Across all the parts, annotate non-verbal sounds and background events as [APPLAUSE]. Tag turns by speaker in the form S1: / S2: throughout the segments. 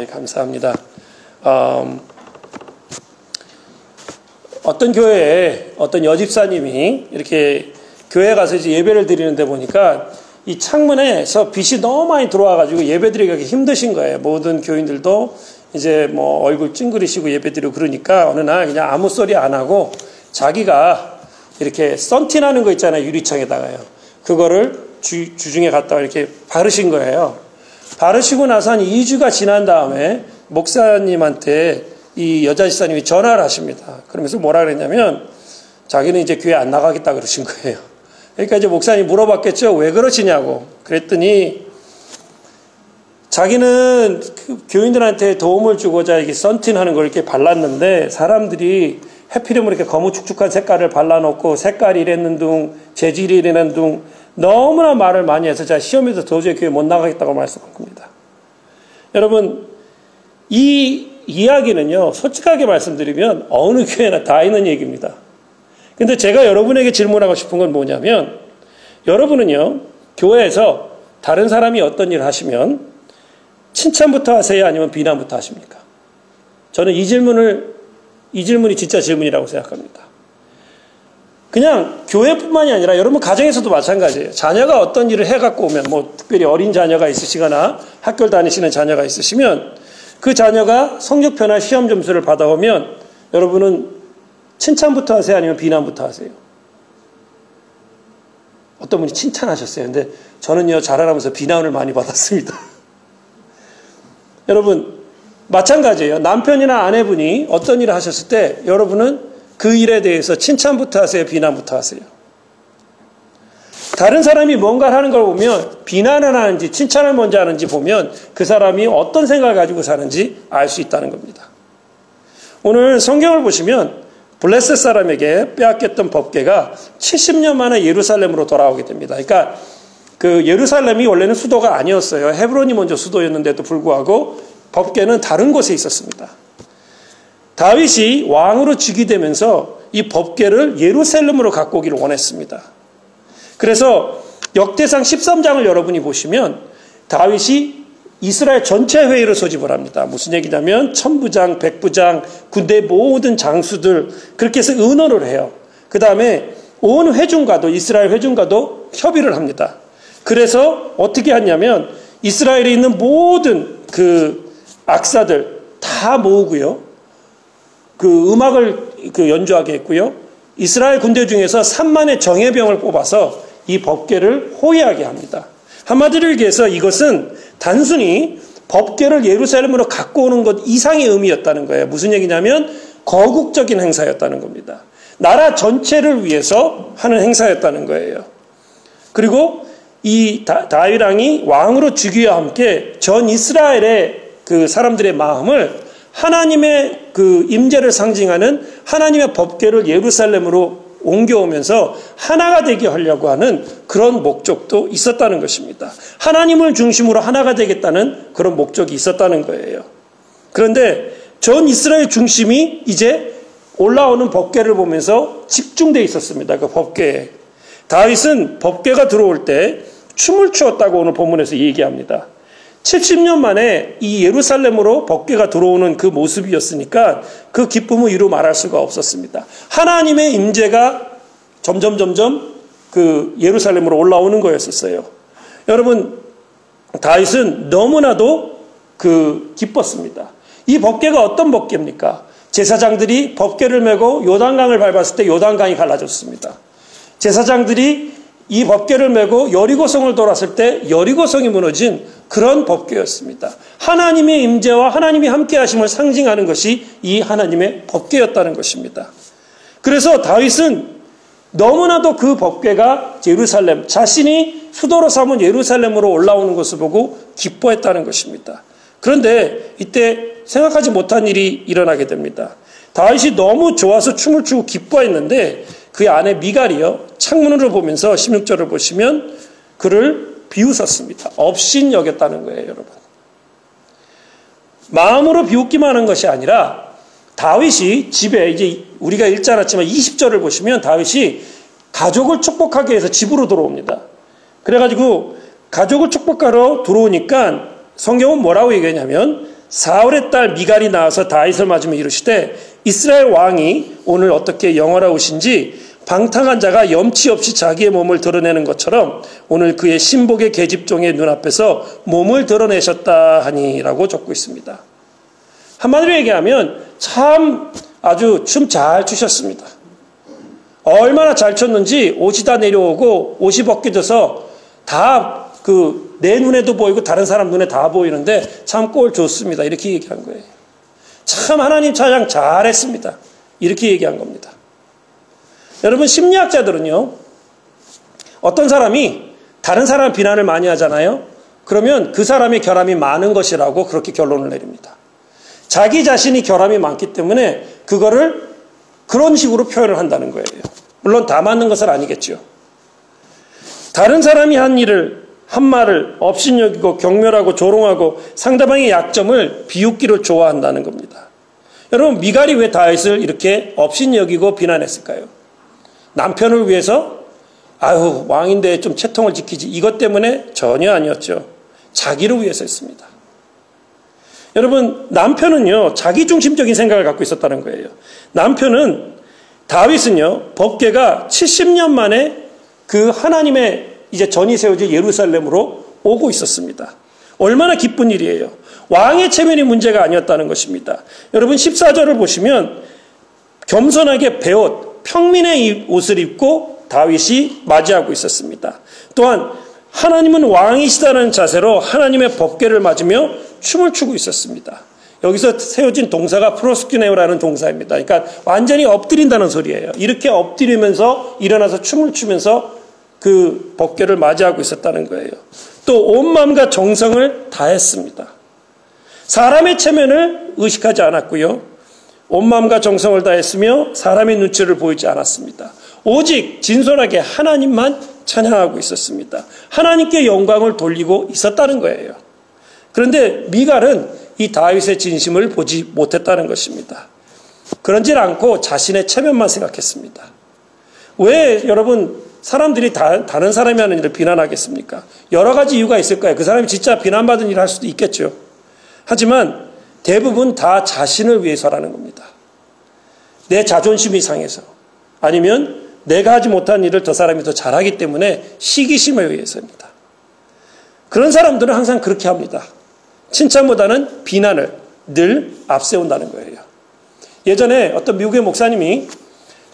S1: 네, 감사합니다. 음, 어떤 교회에 어떤 여집사님이 이렇게 교회 가서 이제 예배를 드리는데 보니까 이 창문에서 빛이 너무 많이 들어와가지고 예배 드리기 힘드신 거예요. 모든 교인들도 이제 뭐 얼굴 찡그리시고 예배 드리고 그러니까 어느 날 그냥 아무 소리 안 하고 자기가 이렇게 썬틴 하는 거 있잖아요. 유리창에다가요. 그거를 주, 주중에 갔다가 이렇게 바르신 거예요. 바르시고 나서 한 2주가 지난 다음에 목사님한테 이 여자 집사님이 전화를 하십니다. 그러면서 뭐라 그랬냐면 자기는 이제 교회 안 나가겠다 그러신 거예요. 그러니까 이제 목사님이 물어봤겠죠. 왜 그러시냐고. 그랬더니 자기는 그 교인들한테 도움을 주고자 이게 썬틴 하는 걸 이렇게 발랐는데 사람들이 해피름으로 이렇게 거무 축축한 색깔을 발라놓고 색깔이 이랬는 둥, 재질이 이랬는 둥 너무나 말을 많이 해서 제가 시험에서 도저히 교회 못 나가겠다고 말씀한 겁니다. 여러분, 이 이야기는요, 솔직하게 말씀드리면 어느 교회나 다 있는 얘기입니다. 근데 제가 여러분에게 질문하고 싶은 건 뭐냐면, 여러분은요, 교회에서 다른 사람이 어떤 일을 하시면 칭찬부터 하세요? 아니면 비난부터 하십니까? 저는 이 질문을, 이 질문이 진짜 질문이라고 생각합니다. 그냥 교회뿐만이 아니라 여러분 가정에서도 마찬가지예요. 자녀가 어떤 일을 해갖고 오면, 뭐 특별히 어린 자녀가 있으시거나 학교를 다니시는 자녀가 있으시면 그 자녀가 성적표나 시험 점수를 받아오면 여러분은 칭찬부터 하세요? 아니면 비난부터 하세요? 어떤 분이 칭찬하셨어요. 근데 저는요, 자라나면서 비난을 많이 받았습니다. [LAUGHS] 여러분, 마찬가지예요. 남편이나 아내분이 어떤 일을 하셨을 때 여러분은 그 일에 대해서 칭찬부터 하세요? 비난부터 하세요? 다른 사람이 뭔가를 하는 걸 보면 비난을 하는지 칭찬을 먼저 하는지 보면 그 사람이 어떤 생각을 가지고 사는지 알 수 있다는 겁니다. 오늘 성경을 보시면 블레셋 사람에게 빼앗겼던 법계가 70년 만에 예루살렘으로 돌아오게 됩니다. 그러니까 그 예루살렘이 원래는 수도가 아니었어요. 헤브론이 먼저 수도였는데도 불구하고 법계는 다른 곳에 있었습니다. 다윗이 왕으로 즉위되면서 이 법계를 예루살렘으로 갖고 오기를 원했습니다. 그래서 역대상 13장을 여러분이 보시면 다윗이 이스라엘 전체 회의를 소집을 합니다. 무슨 얘기냐면 천부장, 백부장, 군대 모든 장수들 그렇게 해서 의논을 해요. 그 다음에 온 회중과도 이스라엘 회중과도 협의를 합니다. 그래서 어떻게 하냐면 이스라엘에 있는 모든 그 악사들 다 모으고요. 그 음악을 그 연주하게 했고요. 이스라엘 군대 중에서 3만의 정예병을 뽑아서 이 법계를 호위하게 합니다. 한마디로 얘기해서 이것은 단순히 법계를 예루살렘으로 갖고 오는 것 이상의 의미였다는 거예요. 무슨 얘기냐면 거국적인 행사였다는 겁니다. 나라 전체를 위해서 하는 행사였다는 거예요. 그리고 이 다윗 왕이 왕으로 즉위와 함께 전 이스라엘의 그 사람들의 마음을 하나님의 그 임재를 상징하는 하나님의 법궤를 예루살렘으로 옮겨오면서 하나가 되게 하려고 하는 그런 목적도 있었다는 것입니다. 하나님을 중심으로 하나가 되겠다는 그런 목적이 있었다는 거예요. 그런데 전 이스라엘 중심이 이제 올라오는 법궤를 보면서 집중돼 있었습니다. 그 법궤에. 다윗은 법궤가 들어올 때 춤을 추었다고 오늘 본문에서 얘기합니다. 70년 만에 이 예루살렘으로 법궤가 들어오는 그 모습이었으니까 그 기쁨을 이루 말할 수가 없었습니다. 하나님의 임재가 점점 점점 그 예루살렘으로 올라오는 거였었어요. 여러분 다윗은 너무나도 그 기뻤습니다. 이 법궤가 어떤 법궤입니까? 제사장들이 법궤를 메고 요단강을 밟았을 때 요단강이 갈라졌습니다. 제사장들이 이 법궤를 메고 여리고성을 돌았을 때 여리고성이 무너진 그런 법궤였습니다. 하나님의 임재와 하나님이 함께 하심을 상징하는 것이 이 하나님의 법궤였다는 것입니다. 그래서 다윗은 너무나도 그 법궤가 예루살렘, 자신이 수도로 삼은 예루살렘으로 올라오는 것을 보고 기뻐했다는 것입니다. 그런데 이때 생각하지 못한 일이 일어나게 됩니다. 다윗이 너무 좋아서 춤을 추고 기뻐했는데 그 안에 미갈이요. 창문으로 보면서 16절을 보시면 그를 비웃었습니다. 업신 여겼다는 거예요, 여러분. 마음으로 비웃기만 하는 것이 아니라 다윗이 집에 이제 우리가 읽지 않았지만 20절을 보시면 다윗이 가족을 축복하기 위해서 집으로 들어옵니다. 그래가지고 가족을 축복하러 들어오니까 성경은 뭐라고 얘기하냐면 사울의 딸 미갈이 나와서 다윗을 맞으며 이르시되 이스라엘 왕이 오늘 어떻게 영원하오신지 방탕한 자가 염치 없이 자기의 몸을 드러내는 것처럼 오늘 그의 신복의 계집종의 눈앞에서 몸을 드러내셨다 하니라고 적고 있습니다. 한마디로 얘기하면 참 아주 춤 잘 추셨습니다. 얼마나 잘 췄는지 옷이 다 내려오고 옷이 벗겨져서 다 그 내 눈에도 보이고 다른 사람 눈에 다 보이는데 참 꼴 좋습니다. 이렇게 얘기한 거예요. 참 하나님 찬양 잘했습니다. 이렇게 얘기한 겁니다. 여러분 심리학자들은요. 어떤 사람이 다른 사람 비난을 많이 하잖아요. 그러면 그 사람의 결함이 많은 것이라고 그렇게 결론을 내립니다. 자기 자신이 결함이 많기 때문에 그거를 그런 식으로 표현을 한다는 거예요. 물론 다 맞는 것은 아니겠죠. 다른 사람이 한 일을 한 말을 업신여기고 경멸하고 조롱하고 상대방의 약점을 비웃기로 좋아한다는 겁니다. 여러분 미갈이 왜 다윗을 이렇게 업신여기고 비난했을까요? 남편을 위해서 아유 왕인데 좀 채통을 지키지 이것 때문에 전혀 아니었죠. 자기를 위해서 했습니다. 여러분 남편은요 자기 중심적인 생각을 갖고 있었다는 거예요. 남편은 다윗은요 법계가 70년 만에 그 하나님의 이제 전이 세워질 예루살렘으로 오고 있었습니다. 얼마나 기쁜 일이에요. 왕의 체면이 문제가 아니었다는 것입니다. 여러분 14절을 보시면 겸손하게 배옷, 평민의 옷을 입고 다윗이 맞이하고 있었습니다. 또한 하나님은 왕이시다는 자세로 하나님의 법궤를 맞으며 춤을 추고 있었습니다. 여기서 세워진 동사가 프로스큐네오라는 동사입니다. 그러니까 완전히 엎드린다는 소리예요. 이렇게 엎드리면서 일어나서 춤을 추면서 그 법궤를 맞이하고 있었다는 거예요. 또 온 마음과 정성을 다했습니다. 사람의 체면을 의식하지 않았고요. 온 마음과 정성을 다했으며 사람의 눈치를 보이지 않았습니다. 오직 진솔하게 하나님만 찬양하고 있었습니다. 하나님께 영광을 돌리고 있었다는 거예요. 그런데 미갈은 이 다윗의 진심을 보지 못했다는 것입니다. 그런지 않고 자신의 체면만 생각했습니다. 왜 여러분 사람들이 다, 다른 사람이 하는 일을 비난하겠습니까? 여러 가지 이유가 있을 거예요. 그 사람이 진짜 비난받은 일을 할 수도 있겠죠. 하지만 대부분 다 자신을 위해서라는 겁니다. 내 자존심이 상해서 아니면 내가 하지 못한 일을 저 사람이 더 잘하기 때문에 시기심에 의해서입니다. 그런 사람들은 항상 그렇게 합니다. 칭찬보다는 비난을 늘 앞세운다는 거예요. 예전에 어떤 미국의 목사님이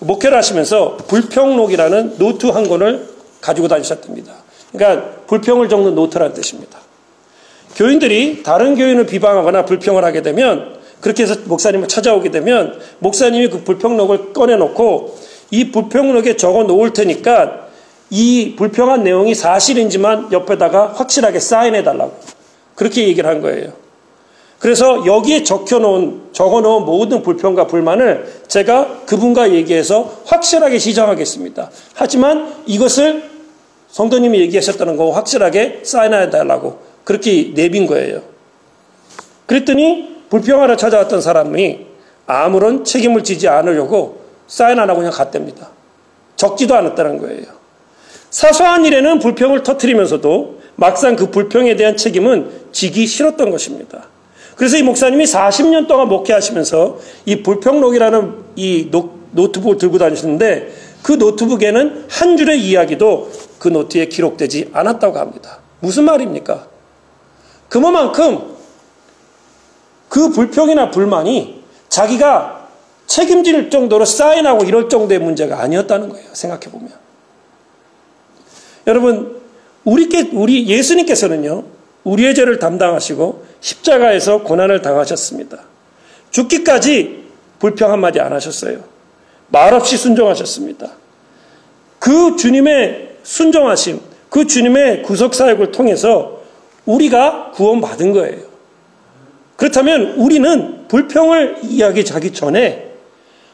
S1: 목회를 하시면서 불평록이라는 노트 한 권을 가지고 다니셨답니다. 그러니까 불평을 적는 노트라는 뜻입니다. 교인들이 다른 교인을 비방하거나 불평을 하게 되면 그렇게 해서 목사님을 찾아오게 되면 목사님이 그 불평록을 꺼내놓고 이 불평록에 적어 놓을 테니까 이 불평한 내용이 사실인지만 옆에다가 확실하게 사인해 달라고 그렇게 얘기를 한 거예요. 그래서 여기에 적혀 놓은, 적어 놓은 모든 불평과 불만을 제가 그분과 얘기해서 확실하게 시정하겠습니다. 하지만 이것을 성도님이 얘기하셨다는 거 확실하게 사인해 달라고 그렇게 내빈 거예요. 그랬더니 불평하러 찾아왔던 사람이 아무런 책임을 지지 않으려고 사인 안 하고 그냥 갔답니다. 적지도 않았다는 거예요. 사소한 일에는 불평을 터트리면서도 막상 그 불평에 대한 책임은 지기 싫었던 것입니다. 그래서 이 목사님이 40년 동안 목회하시면서 이 불평록이라는 이 노트북을 들고 다니시는데 그 노트북에는 한 줄의 이야기도 그 노트에 기록되지 않았다고 합니다. 무슨 말입니까? 그만큼 그 불평이나 불만이 자기가 책임질 정도로 사인하고 이럴 정도의 문제가 아니었다는 거예요. 생각해 보면. 여러분, 우리께, 우리 예수님께서는요, 우리의 죄를 담당하시고 십자가에서 고난을 당하셨습니다. 죽기까지 불평 한마디 안 하셨어요. 말없이 순종하셨습니다. 그 주님의 순종하심, 그 주님의 구속사역을 통해서 우리가 구원받은 거예요. 그렇다면 우리는 불평을 이야기하기 전에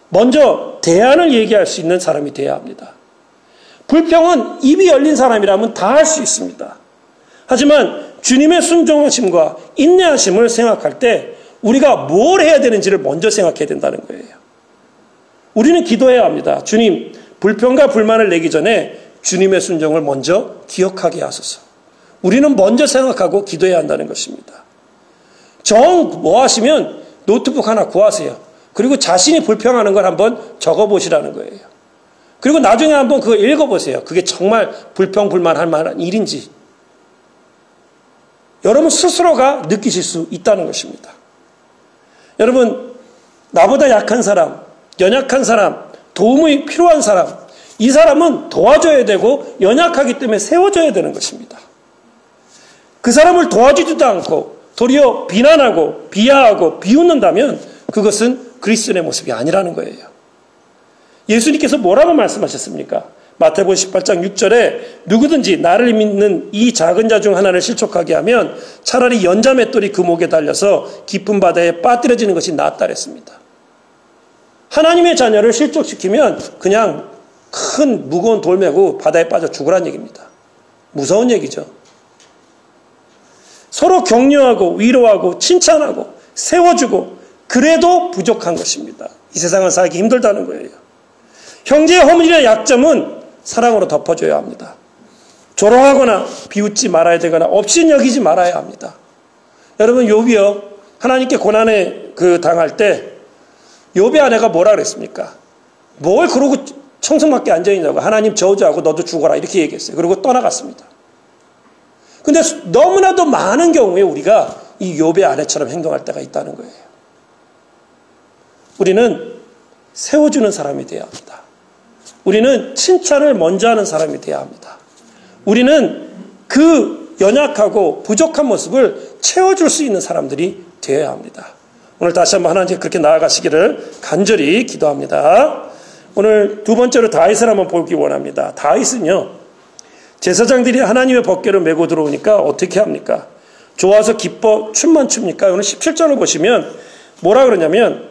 S1: 먼저 대안을 얘기할 수 있는 사람이 되어야 합니다. 불평은 입이 열린 사람이라면 다 할 수 있습니다. 하지만 주님의 순종하심과 인내하심을 생각할 때 우리가 뭘 해야 되는지를 먼저 생각해야 된다는 거예요. 우리는 기도해야 합니다. 주님, 불평과 불만을 내기 전에 주님의 순종을 먼저 기억하게 하소서. 우리는 먼저 생각하고 기도해야 한다는 것입니다. 정 뭐 하시면 노트북 하나 구하세요. 그리고 자신이 불평하는 걸 한번 적어보시라는 거예요. 그리고 나중에 한번 그거 읽어보세요. 그게 정말 불평불만할 만한 일인지. 여러분 스스로가 느끼실 수 있다는 것입니다. 여러분, 나보다 약한 사람, 연약한 사람, 도움이 필요한 사람, 이 사람은 도와줘야 되고 연약하기 때문에 세워줘야 되는 것입니다. 그 사람을 도와주지도 않고 도리어 비난하고 비하하고 비웃는다면 그것은 그리스도의 모습이 아니라는 거예요. 예수님께서 뭐라고 말씀하셨습니까? 마태복음 18장 6절에 누구든지 나를 믿는 이 작은 자 중 하나를 실족하게 하면 차라리 연자 맷돌이 그 목에 달려서 깊은 바다에 빠뜨려지는 것이 낫다 그랬습니다. 하나님의 자녀를 실족시키면 그냥 큰 무거운 돌 메고 바다에 빠져 죽으란 얘기입니다. 무서운 얘기죠. 서로 격려하고 위로하고 칭찬하고 세워주고 그래도 부족한 것입니다. 이 세상은 살기 힘들다는 거예요. 형제의 허물이나 약점은 사랑으로 덮어줘야 합니다. 조롱하거나 비웃지 말아야 되거나 없인 여기지 말아야 합니다. 여러분 요비요 하나님께 고난에 그 당할 때 요비 아내가 뭐라 그랬습니까? 뭘 그러고 청승맞게 앉아 있냐고 하나님 저주하고 너도 죽어라 이렇게 얘기했어요. 그리고 떠나갔습니다. 근데 너무나도 많은 경우에 우리가 이 요배 아내처럼 행동할 때가 있다는 거예요. 우리는 세워주는 사람이 되어야 합니다. 우리는 칭찬을 먼저 하는 사람이 되어야 합니다. 우리는 그 연약하고 부족한 모습을 채워줄 수 있는 사람들이 되어야 합니다. 오늘 다시 한번 하나님 그렇게 나아가시기를 간절히 기도합니다. 오늘 두 번째로 다윗을 한번 보기 원합니다. 다윗은요, 제사장들이 하나님의 법궤를 메고 들어오니까 어떻게 합니까? 좋아서 기뻐 춤만 춥니까? 오늘 17절을 보시면 뭐라 그러냐면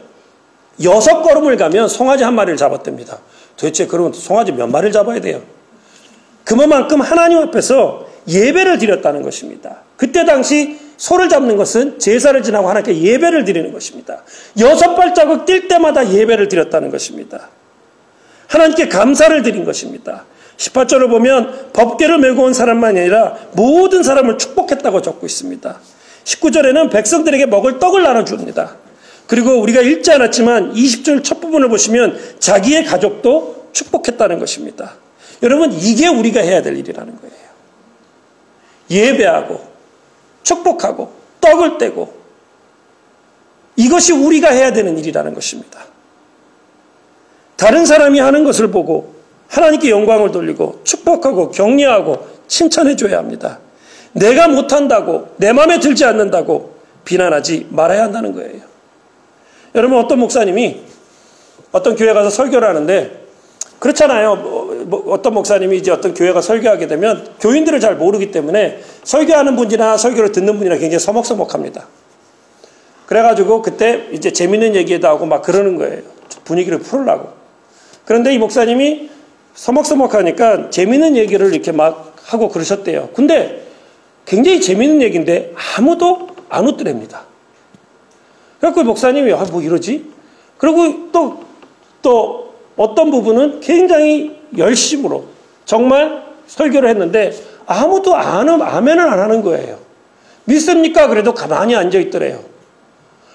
S1: 여섯 걸음을 가면 송아지 한 마리를 잡았답니다. 도대체 그러면 송아지 몇 마리를 잡아야 돼요? 그만큼 하나님 앞에서 예배를 드렸다는 것입니다. 그때 당시 소를 잡는 것은 제사를 지나고 하나님께 예배를 드리는 것입니다. 여섯 발자국 뛸 때마다 예배를 드렸다는 것입니다. 하나님께 감사를 드린 것입니다. 18절을 보면 법계를 메고 온 사람만이 아니라 모든 사람을 축복했다고 적고 있습니다. 19절에는 백성들에게 먹을 떡을 나눠줍니다. 그리고 우리가 읽지 않았지만 20절 첫 부분을 보시면 자기의 가족도 축복했다는 것입니다. 여러분, 이게 우리가 해야 될 일이라는 거예요. 예배하고, 축복하고, 떡을 떼고, 이것이 우리가 해야 되는 일이라는 것입니다. 다른 사람이 하는 것을 보고 하나님께 영광을 돌리고 축복하고 격려하고 칭찬해 줘야 합니다. 내가 못한다고, 내 마음에 들지 않는다고 비난하지 말아야 한다는 거예요. 여러분 어떤 목사님이 어떤 교회 가서 설교를 하는데 그렇잖아요. 뭐, 뭐, 어떤 목사님이 이제 어떤 교회가 설교하게 되면 교인들을 잘 모르기 때문에 설교하는 분이나 설교를 듣는 분이나 굉장히 서먹서먹합니다. 그래가지고 그때 이제 재밌는 얘기도 하고 막 그러는 거예요. 분위기를 풀으려고. 그런데 이 목사님이 서먹서먹하니까 재밌는 얘기를 이렇게 막 하고 그러셨대요. 근데 굉장히 재밌는 얘기인데 아무도 안 웃더랍니다. 그래서 목사님이 아, 뭐 이러지? 그리고 또, 또 어떤 부분은 굉장히 열심으로 정말 설교를 했는데 아무도 안, 아멘을 안 하는 거예요. 믿습니까? 그래도 가만히 앉아 있더래요.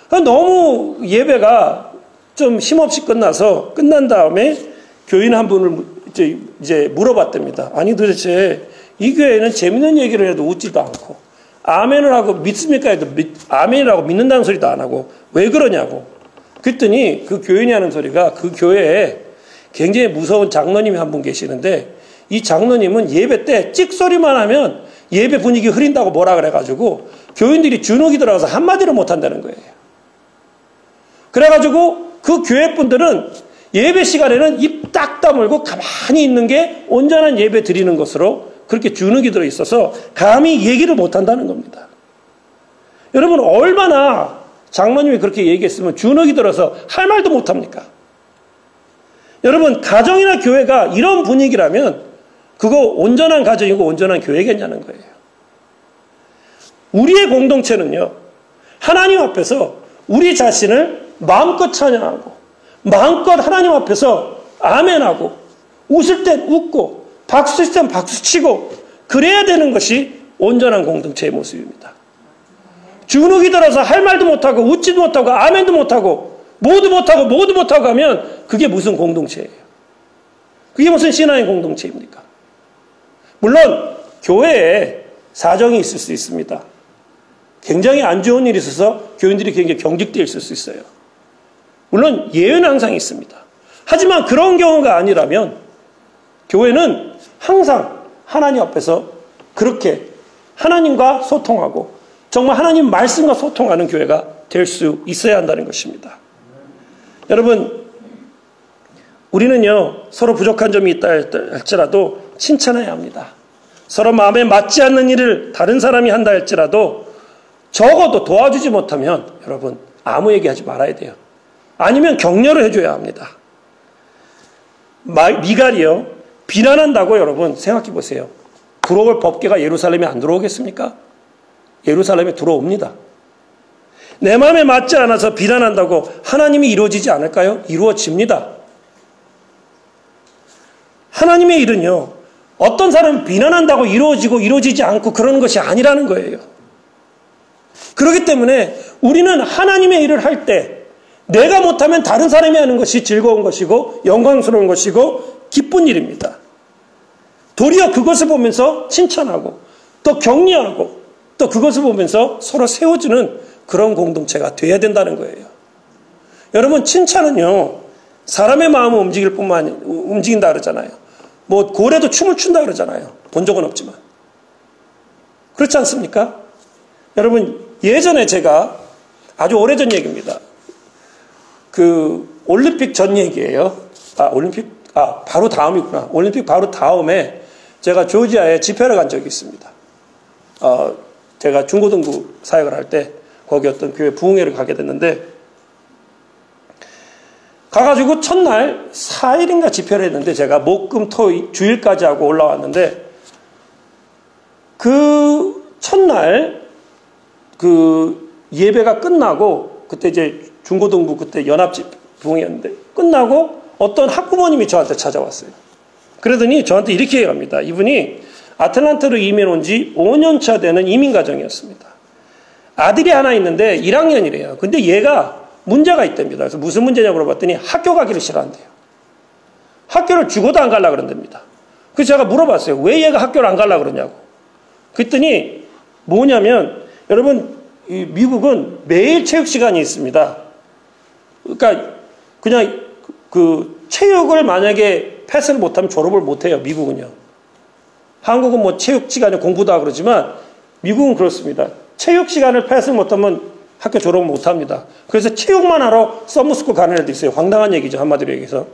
S1: 너무 예배가 좀 힘없이 끝나서 끝난 다음에 교인 한 분을 이제, 이제 물어봤답니다. 아니 도대체 이 교회는 재밌는 얘기를 해도 웃지도 않고 아멘을 하고 믿습니까 해도 믿, 아멘이라고 믿는다는 소리도 안 하고 왜 그러냐고. 그랬더니 그 교인이 하는 소리가 그 교회에 굉장히 무서운 장로님이 한 분 계시는데 이 장로님은 예배 때 찍소리만 하면 예배 분위기 흐린다고 뭐라 그래가지고 교인들이 주눅이 들어가서 한마디를 못 한다는 거예요. 그래가지고 그 교회 분들은 예배 시간에는 입 딱 다물고 가만히 있는 게 온전한 예배 드리는 것으로 그렇게 주눅이 들어 있어서 감히 얘기를 못 한다는 겁니다. 여러분 얼마나 장모님이 그렇게 얘기했으면 주눅이 들어서 할 말도 못 합니까? 여러분 가정이나 교회가 이런 분위기라면 그거 온전한 가정이고 온전한 교회겠냐는 거예요. 우리의 공동체는요. 하나님 앞에서 우리 자신을 마음껏 찬양하고 마음껏 하나님 앞에서 아멘하고 웃을 땐 웃고 박수 칠땐 박수 치고 그래야 되는 것이 온전한 공동체의 모습입니다. 주눅이 들어서 할 말도 못하고 웃지도 못하고 아멘도 못하고 모두 못하고 모두 못하고 하면 그게 무슨 공동체예요? 그게 무슨 신앙의 공동체입니까? 물론 교회에 사정이 있을 수 있습니다. 굉장히 안 좋은 일이 있어서 교인들이 굉장히 경직되어 있을 수 있어요. 물론 예외는 항상 있습니다. 하지만 그런 경우가 아니라면 교회는 항상 하나님 앞에서 그렇게 하나님과 소통하고 정말 하나님 말씀과 소통하는 교회가 될 수 있어야 한다는 것입니다. 여러분, 우리는요, 서로 부족한 점이 있다 할지라도 칭찬해야 합니다. 서로 마음에 맞지 않는 일을 다른 사람이 한다 할지라도 적어도 도와주지 못하면 여러분, 아무 얘기 하지 말아야 돼요. 아니면 격려를 해줘야 합니다. 미갈이요, 비난한다고 여러분 생각해 보세요. 들어올 법계가 예루살렘에 안 들어오겠습니까? 예루살렘에 들어옵니다. 내 마음에 맞지 않아서 비난한다고 하나님이 이루어지지 않을까요? 이루어집니다. 하나님의 일은요, 어떤 사람은 비난한다고 이루어지고 이루어지지 않고 그러는 것이 아니라는 거예요. 그렇기 때문에 우리는 하나님의 일을 할 때 내가 못하면 다른 사람이 하는 것이 즐거운 것이고 영광스러운 것이고 기쁜 일입니다. 도리어 그것을 보면서 칭찬하고 또 격려하고 또 그것을 보면서 서로 세워주는 그런 공동체가 돼야 된다는 거예요. 여러분 칭찬은요 사람의 마음을 움직일 뿐만 움직인다 그러잖아요. 뭐 고래도 춤을 춘다 그러잖아요. 본 적은 없지만 그렇지 않습니까? 여러분 예전에 제가 아주 오래전 얘기입니다. 그 올림픽 전 얘기예요. 아 올림픽 아 바로 다음이구나. 올림픽 바로 다음에 제가 조지아에 집회를 간 적이 있습니다. 어, 제가 중고등부 사역을 할 때 거기 어떤 교회 부흥회를 가게 됐는데 가가지고 첫날 4일인가 집회를 했는데 제가 목금 토 주일까지 하고 올라왔는데 그 첫날 그 예배가 끝나고 그때 이제 중고등부 그때 연합집 부흥회였는데 끝나고 어떤 학부모님이 저한테 찾아왔어요. 그러더니 저한테 이렇게 얘기합니다. 이분이 아틀란타로 이민 온 지 5년 차 되는 이민 가정이었습니다. 아들이 하나 있는데 1학년이래요. 근데 얘가 문제가 있답니다. 그래서 무슨 문제냐고 물어봤더니 학교 가기를 싫어한대요. 학교를 죽어도 안 갈라 그런답니다. 그래서 제가 물어봤어요. 왜 얘가 학교를 안 갈라 그러냐고. 그랬더니 뭐냐면 여러분 미국은 매일 체육 시간이 있습니다. 그러니까 그냥 그 체육을 만약에 패스를 못하면 졸업을 못해요. 미국은요. 한국은 뭐 체육 시간에 공부도 하고 그러지만 미국은 그렇습니다. 체육 시간을 패스를 못하면 학교 졸업을 못합니다. 그래서 체육만 하러 summer school 가는 애도 있어요. 황당한 얘기죠. 한마디로 얘기해서.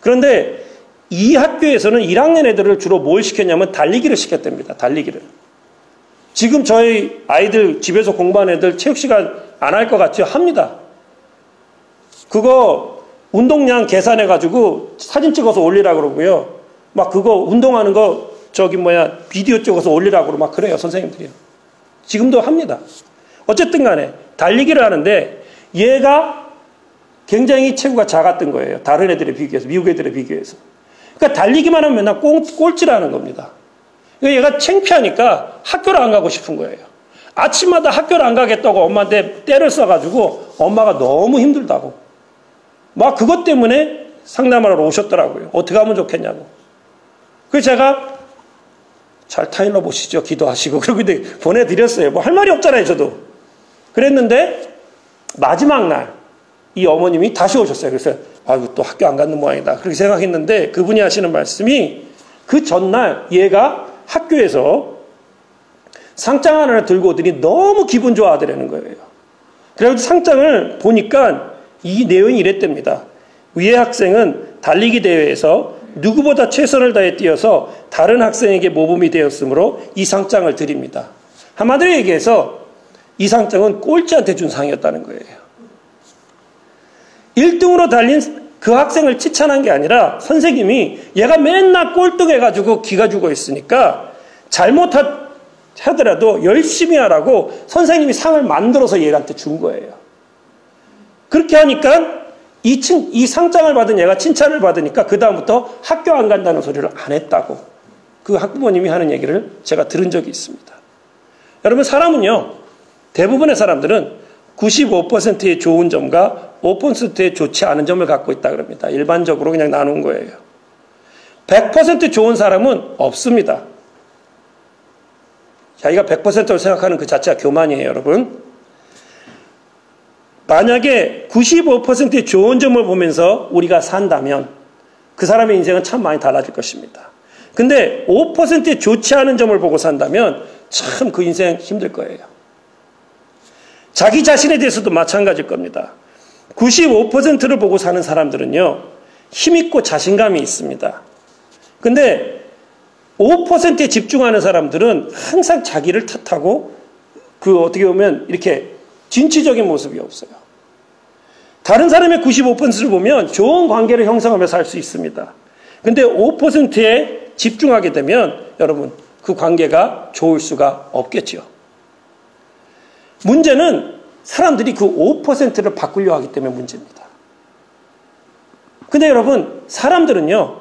S1: 그런데 이 학교에서는 1학년 애들을 주로 뭘 시켰냐면 달리기를 시켰답니다. 달리기를. 지금 저희 아이들 집에서 공부하는 애들 체육 시간 안 할 것 같죠? 합니다. 그거 운동량 계산해 가지고 사진 찍어서 올리라 그러고요. 막 그거 운동하는 거 저기 뭐야 비디오 찍어서 올리라 그러고 막 그래요 선생님들이요. 지금도 합니다. 어쨌든 간에 달리기를 하는데 얘가 굉장히 체구가 작았던 거예요. 다른 애들에 비교해서 미국 애들에 비교해서. 그러니까 달리기만 하면 맨날 꼴, 꼴찌라는 겁니다. 그러니까 얘가 창피하니까 학교를 안 가고 싶은 거예요. 아침마다 학교를 안 가겠다고 엄마한테 때를 써가지고 엄마가 너무 힘들다고. 막 그것 때문에 상담하러 오셨더라고요. 어떻게 하면 좋겠냐고. 그래서 제가 잘 타일러 보시죠. 기도하시고. [LAUGHS] 그러고 보내드렸어요. 뭐 할 말이 없잖아요, 저도. 그랬는데 마지막 날 이 어머님이 다시 오셨어요. 그래서 아이고 또 학교 안 갔는 모양이다. 그렇게 생각했는데 그분이 하시는 말씀이 그 전날 얘가 학교에서 상장 하나를 들고 오더니 너무 기분 좋아하더라는 거예요. 그래서 상장을 보니까 이 내용이 이랬답니다. 위의 학생은 달리기 대회에서 누구보다 최선을 다해 뛰어서 다른 학생에게 모범이 되었으므로 이 상장을 드립니다. 한마디로 얘기해서 이 상장은 꼴찌한테 준 상이었다는 거예요. 1등으로 달린 그 학생을 칭찬한 게 아니라 선생님이 얘가 맨날 꼴등해가지고 기가 죽어 있으니까 잘못하더라도 열심히 하라고 선생님이 상을 만들어서 얘한테 준 거예요. 그렇게 하니까 이, 칭, 이 상장을 받은 얘가 칭찬을 받으니까 그다음부터 학교 안 간다는 소리를 안 했다고 그 학부모님이 하는 얘기를 제가 들은 적이 있습니다. 여러분, 사람은요, 대부분의 사람들은 95%의 좋은 점과 5%의 좋지 않은 점을 갖고 있다 그럽니다. 일반적으로 그냥 나눈 거예요. 100% 좋은 사람은 없습니다. 자기가 100%를 생각하는 그 자체가 교만이에요, 여러분. 만약에 95%의 좋은 점을 보면서 우리가 산다면 그 사람의 인생은 참 많이 달라질 것입니다. 근데 5%의 좋지 않은 점을 보고 산다면 참 그 인생 힘들 거예요. 자기 자신에 대해서도 마찬가지일 겁니다. 95%를 보고 사는 사람들은요, 힘있고 자신감이 있습니다. 근데 5%에 집중하는 사람들은 항상 자기를 탓하고 그 어떻게 보면 이렇게 진취적인 모습이 없어요. 다른 사람의 95%를 보면 좋은 관계를 형성하며 살수 있습니다. 근데 5%에 집중하게 되면 여러분 그 관계가 좋을 수가 없겠죠. 문제는 사람들이 그 5%를 바꾸려 하기 때문에 문제입니다. 근데 여러분 사람들은요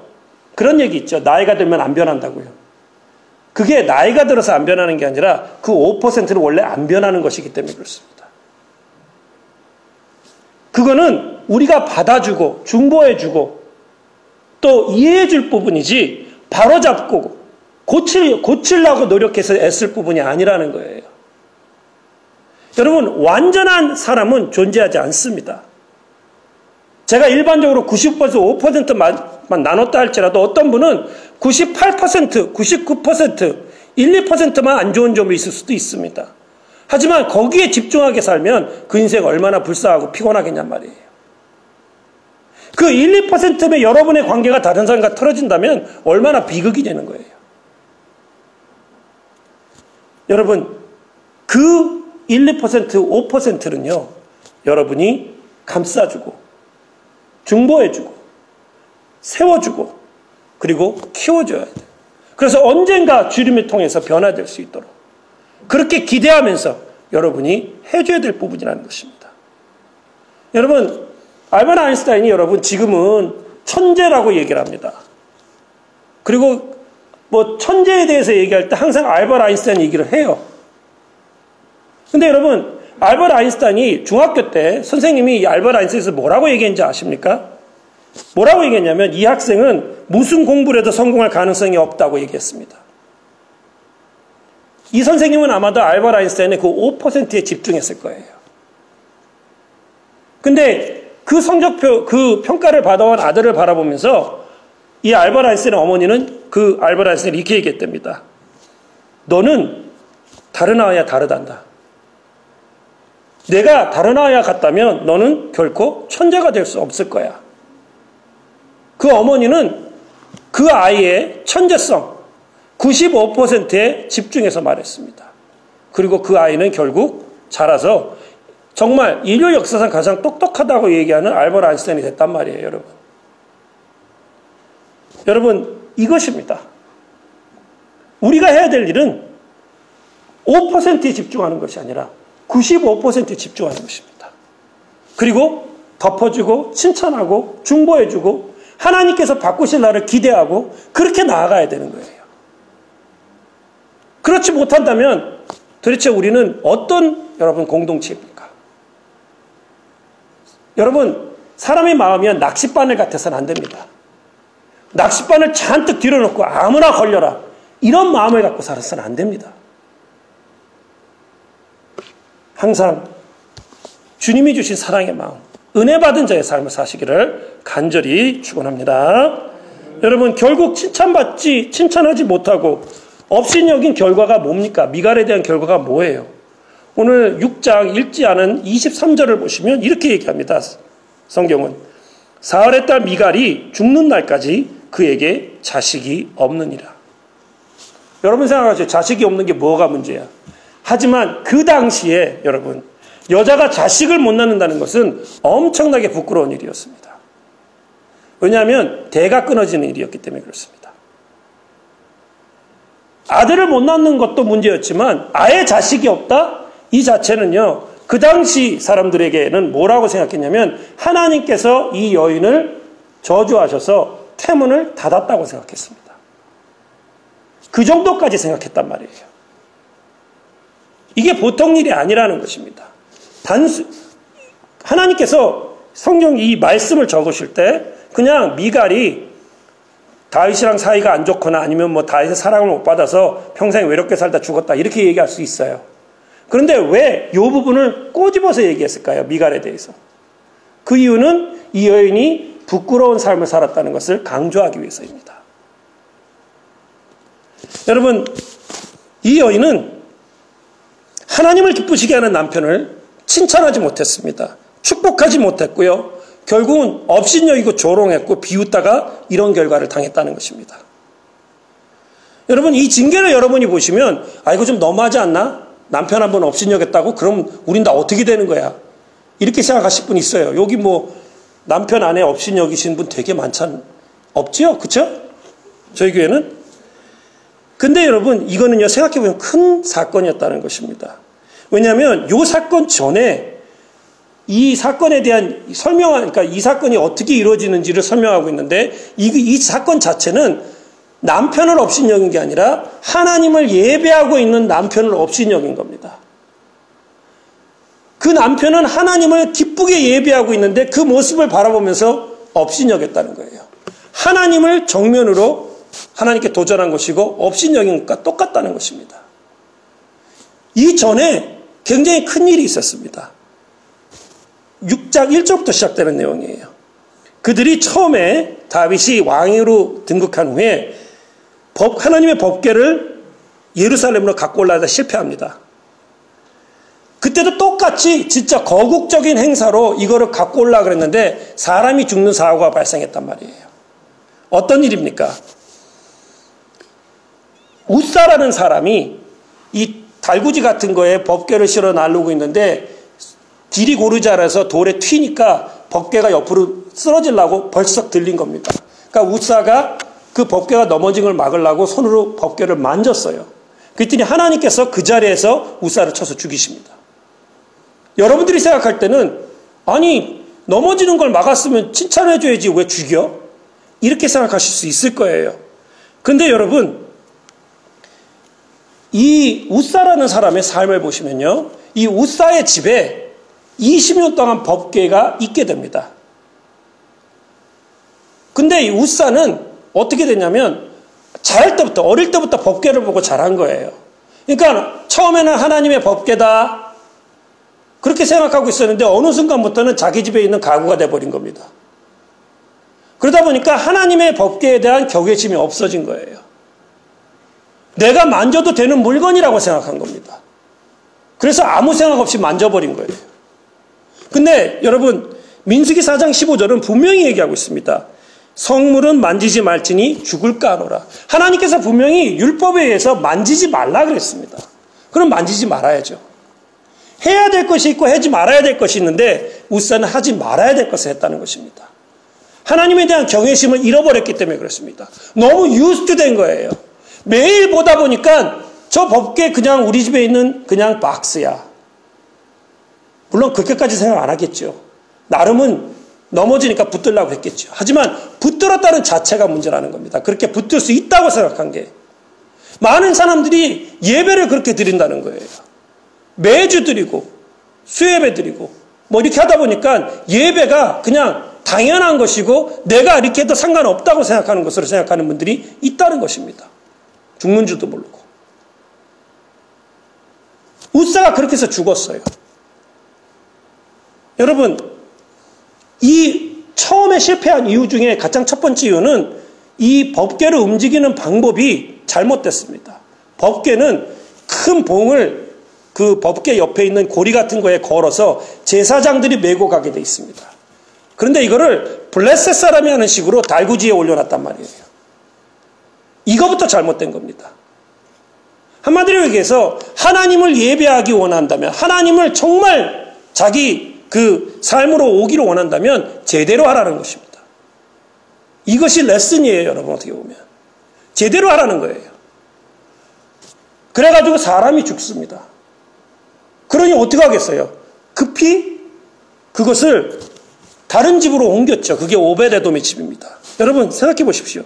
S1: 그런 얘기 있죠. 나이가 들면 안 변한다고요. 그게 나이가 들어서 안 변하는 게 아니라 그 5%는 원래 안 변하는 것이기 때문에 그렇습니다. 그거는 우리가 받아주고 중보해주고 또 이해해줄 부분이지 바로잡고 고칠, 고치려고 노력해서 애쓸 부분이 아니라는 거예요. 여러분, 완전한 사람은 존재하지 않습니다. 제가 일반적으로 90% 5%만 나눴다 할지라도 어떤 분은 98%, 99%, 1, 2%만 안 좋은 점이 있을 수도 있습니다. 하지만 거기에 집중하게 살면 그 인생 얼마나 불쌍하고 피곤하겠냔 말이에요. 그 1, 2%의 여러분의 관계가 다른 사람과 틀어진다면 얼마나 비극이 되는 거예요. 여러분, 그 1, 2%, 5%는요, 여러분이 감싸주고, 중보해주고 세워주고 그리고 키워줘야 돼요. 그래서 언젠가 주님을 통해서 변화될 수 있도록 그렇게 기대하면서 여러분이 해줘야 될 부분이라는 것입니다. 여러분 알바나 아인슈타인이 여러분 지금은 천재라고 얘기를 합니다. 그리고 뭐 천재에 대해서 얘기할 때 항상 알바나 아인슈타인 얘기를 해요. 근데 여러분 알버트 아인슈타인이 중학교 때 선생님이 알버트 아인슈타인에서 뭐라고 얘기했는지 아십니까? 뭐라고 얘기했냐면 이 학생은 무슨 공부를 해도 성공할 가능성이 없다고 얘기했습니다. 이 선생님은 아마도 알버트 아인슈타인의 그 5%에 집중했을 거예요. 근데 그 성적표, 그 평가를 받아온 아들을 바라보면서 이 알버트 아인슈타인의 어머니는 그 알버트 아인슈타인이 이렇게 얘기했답니다. 너는 다른 아이와 다르단다. 내가 다른 아이와 같다면 너는 결코 천재가 될 수 없을 거야. 그 어머니는 그 아이의 천재성 95%에 집중해서 말했습니다. 그리고 그 아이는 결국 자라서 정말 인류 역사상 가장 똑똑하다고 얘기하는 알버트 아인슈타인이 됐단 말이에요, 여러분. 여러분, 이것입니다. 우리가 해야 될 일은 5%에 집중하는 것이 아니라 95%에 집중하는 것입니다. 그리고 덮어주고 칭찬하고 중보해주고 하나님께서 바꾸실 날을 기대하고 그렇게 나아가야 되는 거예요. 그렇지 못한다면 도대체 우리는 어떤 여러분 공동체입니까? 여러분 사람의 마음이 낚싯바늘 같아서는 안 됩니다. 낚싯바늘 잔뜩 뒤로 놓고 아무나 걸려라. 이런 마음을 갖고 살아서는 안 됩니다. 항상 주님이 주신 사랑의 마음, 은혜 받은 자의 삶을 사시기를 간절히 축원합니다. 여러분 결국 칭찬받지 칭찬하지 못하고 없인 여긴 결과가 뭡니까? 미갈에 대한 결과가 뭐예요? 오늘 6장 읽지 않은 23절을 보시면 이렇게 얘기합니다. 성경은 사흘의 딸 미갈이 죽는 날까지 그에게 자식이 없느니라. 여러분 생각하세요. 자식이 없는 게 뭐가 문제야? 하지만 그 당시에 여러분 여자가 자식을 못 낳는다는 것은 엄청나게 부끄러운 일이었습니다. 왜냐하면 대가 끊어지는 일이었기 때문에 그렇습니다. 아들을 못 낳는 것도 문제였지만 아예 자식이 없다? 이 자체는요, 그 당시 사람들에게는 뭐라고 생각했냐면 하나님께서 이 여인을 저주하셔서 태문을 닫았다고 생각했습니다. 그 정도까지 생각했단 말이에요. 이게 보통 일이 아니라는 것입니다. 단수, 하나님께서 성경 이 말씀을 적으실 때 그냥 미갈이 다윗이랑 사이가 안 좋거나 아니면 뭐 다윗의 사랑을 못 받아서 평생 외롭게 살다 죽었다 이렇게 얘기할 수 있어요. 그런데 왜 이 부분을 꼬집어서 얘기했을까요? 미갈에 대해서. 그 이유는 이 여인이 부끄러운 삶을 살았다는 것을 강조하기 위해서입니다. 여러분, 이 여인은 하나님을 기쁘시게 하는 남편을 칭찬하지 못했습니다. 축복하지 못했고요. 결국은 업신여기고 조롱했고 비웃다가 이런 결과를 당했다는 것입니다. 여러분 이 징계를 여러분이 보시면 아 이거 좀 너무하지 않나? 남편 한 번 업신여겼다고? 그럼 우린 다 어떻게 되는 거야? 이렇게 생각하실 분 있어요. 여기 뭐 남편 아내 업신여기신 분 되게 많잖 없지요? 그쵸? 저희 교회는? 근데 여러분 이거는요 생각해보면 큰 사건이었다는 것입니다. 왜냐하면 이 사건 전에 이 사건에 대한 설명, 그러니까 이 사건이 어떻게 이루어지는지를 설명하고 있는데 이, 이 사건 자체는 남편을 업신여긴 게 아니라 하나님을 예배하고 있는 남편을 업신여긴 겁니다. 그 남편은 하나님을 기쁘게 예배하고 있는데 그 모습을 바라보면서 업신여겼다는 거예요. 하나님을 정면으로 하나님께 도전한 것이고 업신여긴 것과 똑같다는 것입니다. 이전에 굉장히 큰 일이 있었습니다. 6장 1절부터 시작되는 내용이에요. 그들이 처음에 다윗이 왕으로 등극한 후에 법, 하나님의 법계를 예루살렘으로 갖고 올라다 실패합니다. 그때도 똑같이 진짜 거국적인 행사로 이거를 갖고 올라 그랬는데 사람이 죽는 사고가 발생했단 말이에요. 어떤 일입니까? 우사라는 사람이 이 달구지 같은 거에 법계를 실어 날르고 있는데 길이 고르지 않아서 돌에 튀니까 법궤가 옆으로 쓰러질라고 벌썩 들린 겁니다. 그러니까 우사가 그 법궤가 넘어진 걸 막으려고 손으로 법궤를 만졌어요. 그랬더니 하나님께서 그 자리에서 우사를 쳐서 죽이십니다. 여러분들이 생각할 때는 아니 넘어지는 걸 막았으면 칭찬해줘야지 왜 죽여? 이렇게 생각하실 수 있을 거예요. 근데 여러분 이 우사라는 사람의 삶을 보시면요. 이 우사의 집에 20년 동안 법계가 있게 됩니다. 근데 이 우사는 어떻게 됐냐면 자랄 때부터 어릴 때부터 법계를 보고 자란 거예요. 그러니까 처음에는 하나님의 법계다 그렇게 생각하고 있었는데 어느 순간부터는 자기 집에 있는 가구가 돼 버린 겁니다. 그러다 보니까 하나님의 법계에 대한 경외심이 없어진 거예요. 내가 만져도 되는 물건이라고 생각한 겁니다. 그래서 아무 생각 없이 만져버린 거예요. 근데 여러분 민수기 4장 15절은 분명히 얘기하고 있습니다. 성물은 만지지 말지니 죽을까 하노라. 하나님께서 분명히 율법에 의해서 만지지 말라 그랬습니다. 그럼 만지지 말아야죠. 해야 될 것이 있고 하지 말아야 될 것이 있는데 우사는 하지 말아야 될 것을 했다는 것입니다. 하나님에 대한 경외심을 잃어버렸기 때문에 그렇습니다. 너무 유스트된 거예요. 매일 보다 보니까 저 법계 그냥 우리 집에 있는 그냥 박스야. 물론 그렇게까지 생각 안 하겠죠. 나름은 넘어지니까 붙들라고 했겠죠. 하지만 붙들었다는 자체가 문제라는 겁니다. 그렇게 붙들 수 있다고 생각한 게. 많은 사람들이 예배를 그렇게 드린다는 거예요. 매주 드리고, 수예배 드리고, 뭐 이렇게 하다 보니까 예배가 그냥 당연한 것이고 내가 이렇게 해도 상관없다고 생각하는 것으로 생각하는 분들이 있다는 것입니다. 죽는 줄도 모르고. 우사가 그렇게 해서 죽었어요. 여러분, 이 처음에 실패한 이유 중에 가장 첫 번째 이유는 이 법계를 움직이는 방법이 잘못됐습니다. 법계는 큰 봉을 그 법계 옆에 있는 고리 같은 거에 걸어서 제사장들이 메고 가게 돼 있습니다. 그런데 이거를 블레셋 사람이 하는 식으로 달구지에 올려놨단 말이에요. 이거부터 잘못된 겁니다. 한마디로 얘기해서 하나님을 예배하기 원한다면 하나님을 정말 자기 그 삶으로 오기를 원한다면 제대로 하라는 것입니다. 이것이 레슨이에요, 여러분, 어떻게 보면. 제대로 하라는 거예요. 그래가지고 사람이 죽습니다. 그러니 어떻게 하겠어요? 급히 그것을 다른 집으로 옮겼죠. 그게 오베데돔의 집입니다. 여러분, 생각해 보십시오.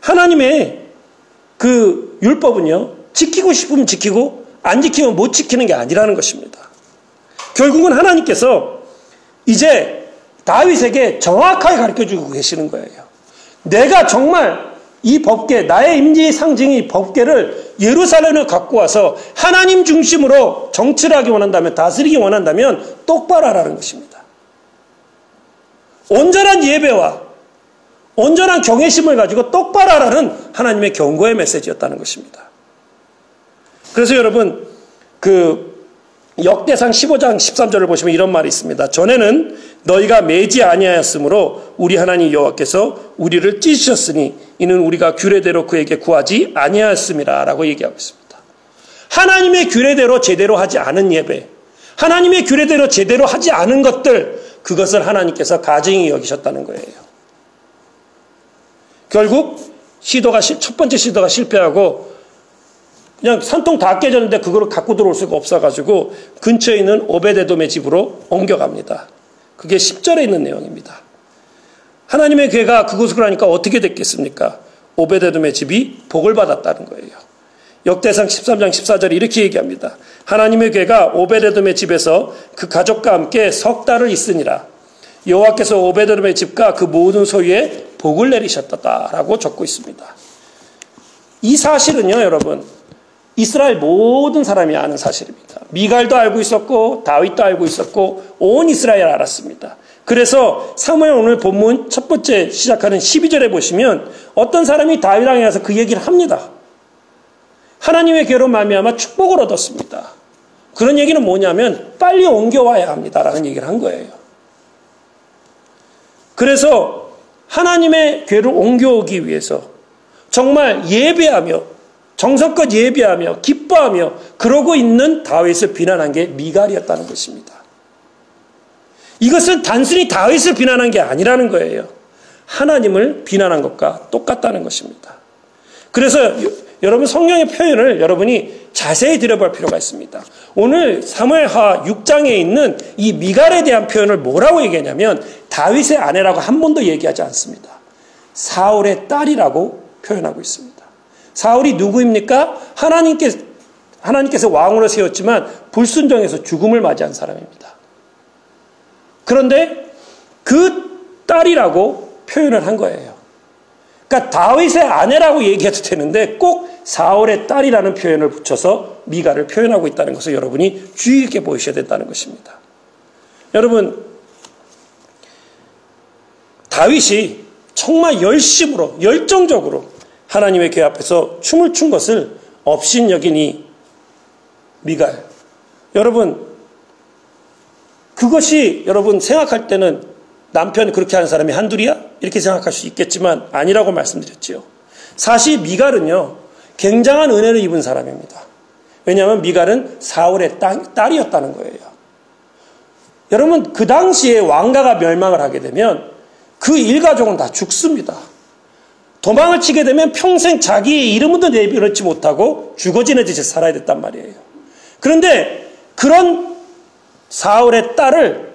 S1: 하나님의 그 율법은요, 지키고 싶으면 지키고, 안 지키면 못 지키는 게 아니라는 것입니다. 결국은 하나님께서 이제 다윗에게 정확하게 가르쳐 주고 계시는 거예요. 내가 정말 이 법계, 나의 임재의 상징이 법계를 예루살렘에 갖고 와서 하나님 중심으로 정치를 하기 원한다면, 다스리기 원한다면 똑바로 하라는 것입니다. 온전한 예배와 온전한 경외심을 가지고 똑바로 하라는 하나님의 경고의 메시지였다는 것입니다. 그래서 여러분, 그 역대상 15장 13절을 보시면 이런 말이 있습니다. 전에는 너희가 매지 아니하였으므로 우리 하나님 여호와께서 우리를 찢으셨으니 이는 우리가 규례대로 그에게 구하지 아니하였음이라라고 얘기하고 있습니다. 하나님의 규례대로 제대로 하지 않은 예배, 하나님의 규례대로 제대로 하지 않은 것들 그것을 하나님께서 가증히 여기셨다는 거예요. 결국 시도가 첫 번째 시도가 실패하고 그냥 산통 다 깨졌는데 그거를 갖고 들어올 수가 없어가지고 근처에 있는 오베데돔의 집으로 옮겨갑니다. 그게 10절에 있는 내용입니다. 하나님의 괴가 그곳을 가니까 어떻게 됐겠습니까? 오베데돔의 집이 복을 받았다는 거예요. 역대상 13장 14절에 이렇게 얘기합니다. 하나님의 괴가 오베데돔의 집에서 그 가족과 함께 석 달을 있으니라. 여호와께서 오베데돔의 집과 그 모든 소유에 복을 내리셨다라고 적고 있습니다. 이 사실은요, 여러분. 이스라엘 모든 사람이 아는 사실입니다. 미갈도 알고 있었고 다윗도 알고 있었고 온 이스라엘 알았습니다. 그래서 사무엘 오늘 본문 첫 번째 시작하는 12절에 보시면 어떤 사람이 다윗 왕에 가서 그 얘기를 합니다. 하나님의 괴로 말미암아 축복을 얻었습니다. 그런 얘기는 뭐냐면 빨리 옮겨와야 합니다라는 얘기를 한 거예요. 그래서 하나님의 괴를 옮겨오기 위해서 정말 예배하며 정성껏 예비하며 기뻐하며 그러고 있는 다윗을 비난한 게 미갈이었다는 것입니다. 이것은 단순히 다윗을 비난한 게 아니라는 거예요. 하나님을 비난한 것과 똑같다는 것입니다. 그래서 여러분 성령의 표현을 여러분이 자세히 들여볼 필요가 있습니다. 오늘 사무엘하 6장에 있는 이 미갈에 대한 표현을 뭐라고 얘기하냐면 다윗의 아내라고 한 번도 얘기하지 않습니다. 사울의 딸이라고 표현하고 있습니다. 사울이 누구입니까? 하나님께서, 하나님께서 왕으로 세웠지만 불순종해서 죽음을 맞이한 사람입니다. 그런데 그 딸이라고 표현을 한 거예요. 그러니까 다윗의 아내라고 얘기해도 되는데 꼭 사울의 딸이라는 표현을 붙여서 미가를 표현하고 있다는 것을 여러분이 주의 깊게 보셔야 된다는 것입니다. 여러분 다윗이 정말 열심으로 열정적으로 하나님의 궤 앞에서 춤을 춘 것을 업신여기니 미갈. 여러분, 그것이 여러분 생각할 때는 남편이 그렇게 하는 사람이 한둘이야? 이렇게 생각할 수 있겠지만 아니라고 말씀드렸지요. 사실 미갈은요, 굉장한 은혜를 입은 사람입니다. 왜냐하면 미갈은 사울의 딸이었다는 거예요. 여러분, 그 당시에 왕가가 멸망을 하게 되면 그 일가족은 다 죽습니다. 도망을 치게 되면 평생 자기의 이름도 내비놓지 못하고 죽어지는 짓을 살아야 됐단 말이에요. 그런데 그런 사울의 딸을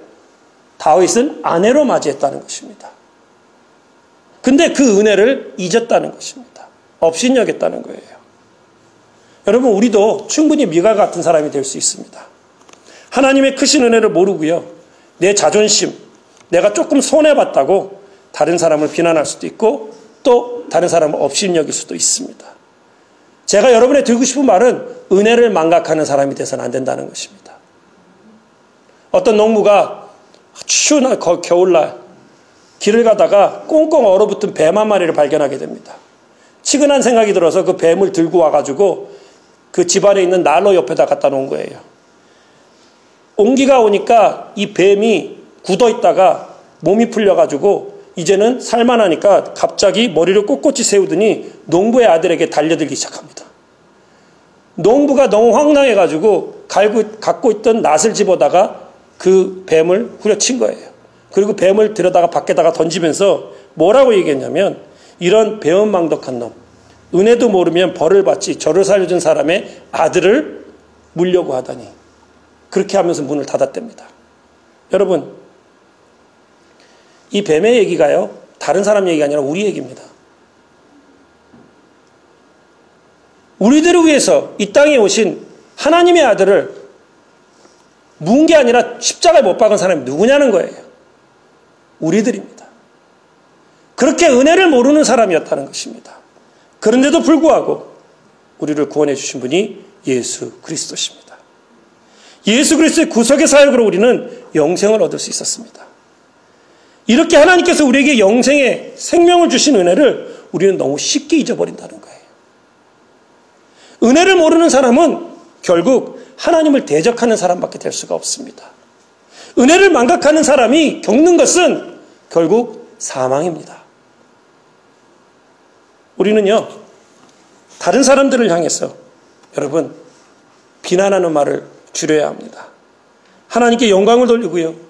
S1: 다윗은 아내로 맞이했다는 것입니다. 근데 그 은혜를 잊었다는 것입니다. 업신여겼다는 거예요. 여러분, 우리도 충분히 미가 같은 사람이 될 수 있습니다. 하나님의 크신 은혜를 모르고요. 내 자존심, 내가 조금 손해봤다고 다른 사람을 비난할 수도 있고 또 다른 사람을 업신여길 수도 있습니다. 제가 여러분에 드리고 싶은 말은 은혜를 망각하는 사람이 돼서는 안 된다는 것입니다. 어떤 농부가 추운 겨울날 길을 가다가 꽁꽁 얼어붙은 뱀 한 마리를 발견하게 됩니다. 치근한 생각이 들어서 그 뱀을 들고 와가지고 그 집안에 있는 난로 옆에다 갖다 놓은 거예요. 온기가 오니까 이 뱀이 굳어 있다가 몸이 풀려가지고 이제는 살만하니까 갑자기 머리를 꼿꼿이 세우더니 농부의 아들에게 달려들기 시작합니다. 농부가 너무 황당해가지고 갖고 있던 낫을 집어다가 그 뱀을 후려친 거예요. 그리고 뱀을 들여다가 밖에다가 던지면서 뭐라고 얘기했냐면 이런 배은망덕한 놈, 은혜도 모르면 벌을 받지 저를 살려준 사람의 아들을 물려고 하다니 그렇게 하면서 문을 닫았답니다. 여러분 이 뱀의 얘기가요, 다른 사람 얘기가 아니라 우리 얘기입니다. 우리들을 위해서 이 땅에 오신 하나님의 아들을 문게 아니라 십자가에 못 박은 사람이 누구냐는 거예요. 우리들입니다. 그렇게 은혜를 모르는 사람이었다는 것입니다. 그런데도 불구하고 우리를 구원해 주신 분이 예수 그리스도십니다. 예수 그리스도의 구속의 사역으로 우리는 영생을 얻을 수 있었습니다. 이렇게 하나님께서 우리에게 영생의 생명을 주신 은혜를 우리는 너무 쉽게 잊어버린다는 거예요. 은혜를 모르는 사람은 결국 하나님을 대적하는 사람밖에 될 수가 없습니다. 은혜를 망각하는 사람이 겪는 것은 결국 사망입니다. 우리는요, 다른 사람들을 향해서 여러분, 비난하는 말을 줄여야 합니다. 하나님께 영광을 돌리고요.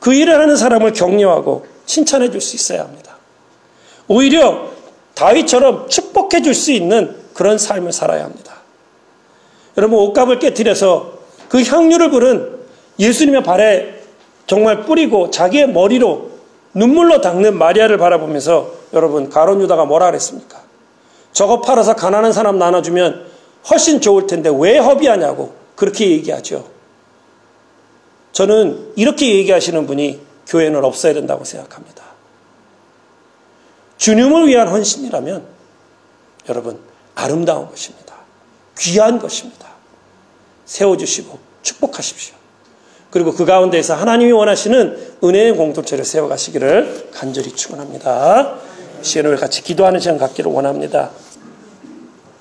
S1: 그 일을 하는 사람을 격려하고 칭찬해 줄 수 있어야 합니다. 오히려 다윗처럼 축복해 줄 수 있는 그런 삶을 살아야 합니다. 여러분 옷값을 깨뜨려서 그 향유를 부른 예수님의 발에 정말 뿌리고 자기의 머리로 눈물로 닦는 마리아를 바라보면서 여러분 가론 유다가 뭐라 그랬습니까? 저거 팔아서 가난한 사람 나눠주면 훨씬 좋을 텐데 왜 허비하냐고 그렇게 얘기하죠. 저는 이렇게 얘기하시는 분이 교회는 없어야 된다고 생각합니다. 주님을 위한 헌신이라면 여러분 아름다운 것입니다. 귀한 것입니다. 세워주시고 축복하십시오. 그리고 그 가운데에서 하나님이 원하시는 은혜의 공동체를 세워가시기를 간절히 축원합니다. 시간을 같이 기도하는 시간 갖기를 원합니다.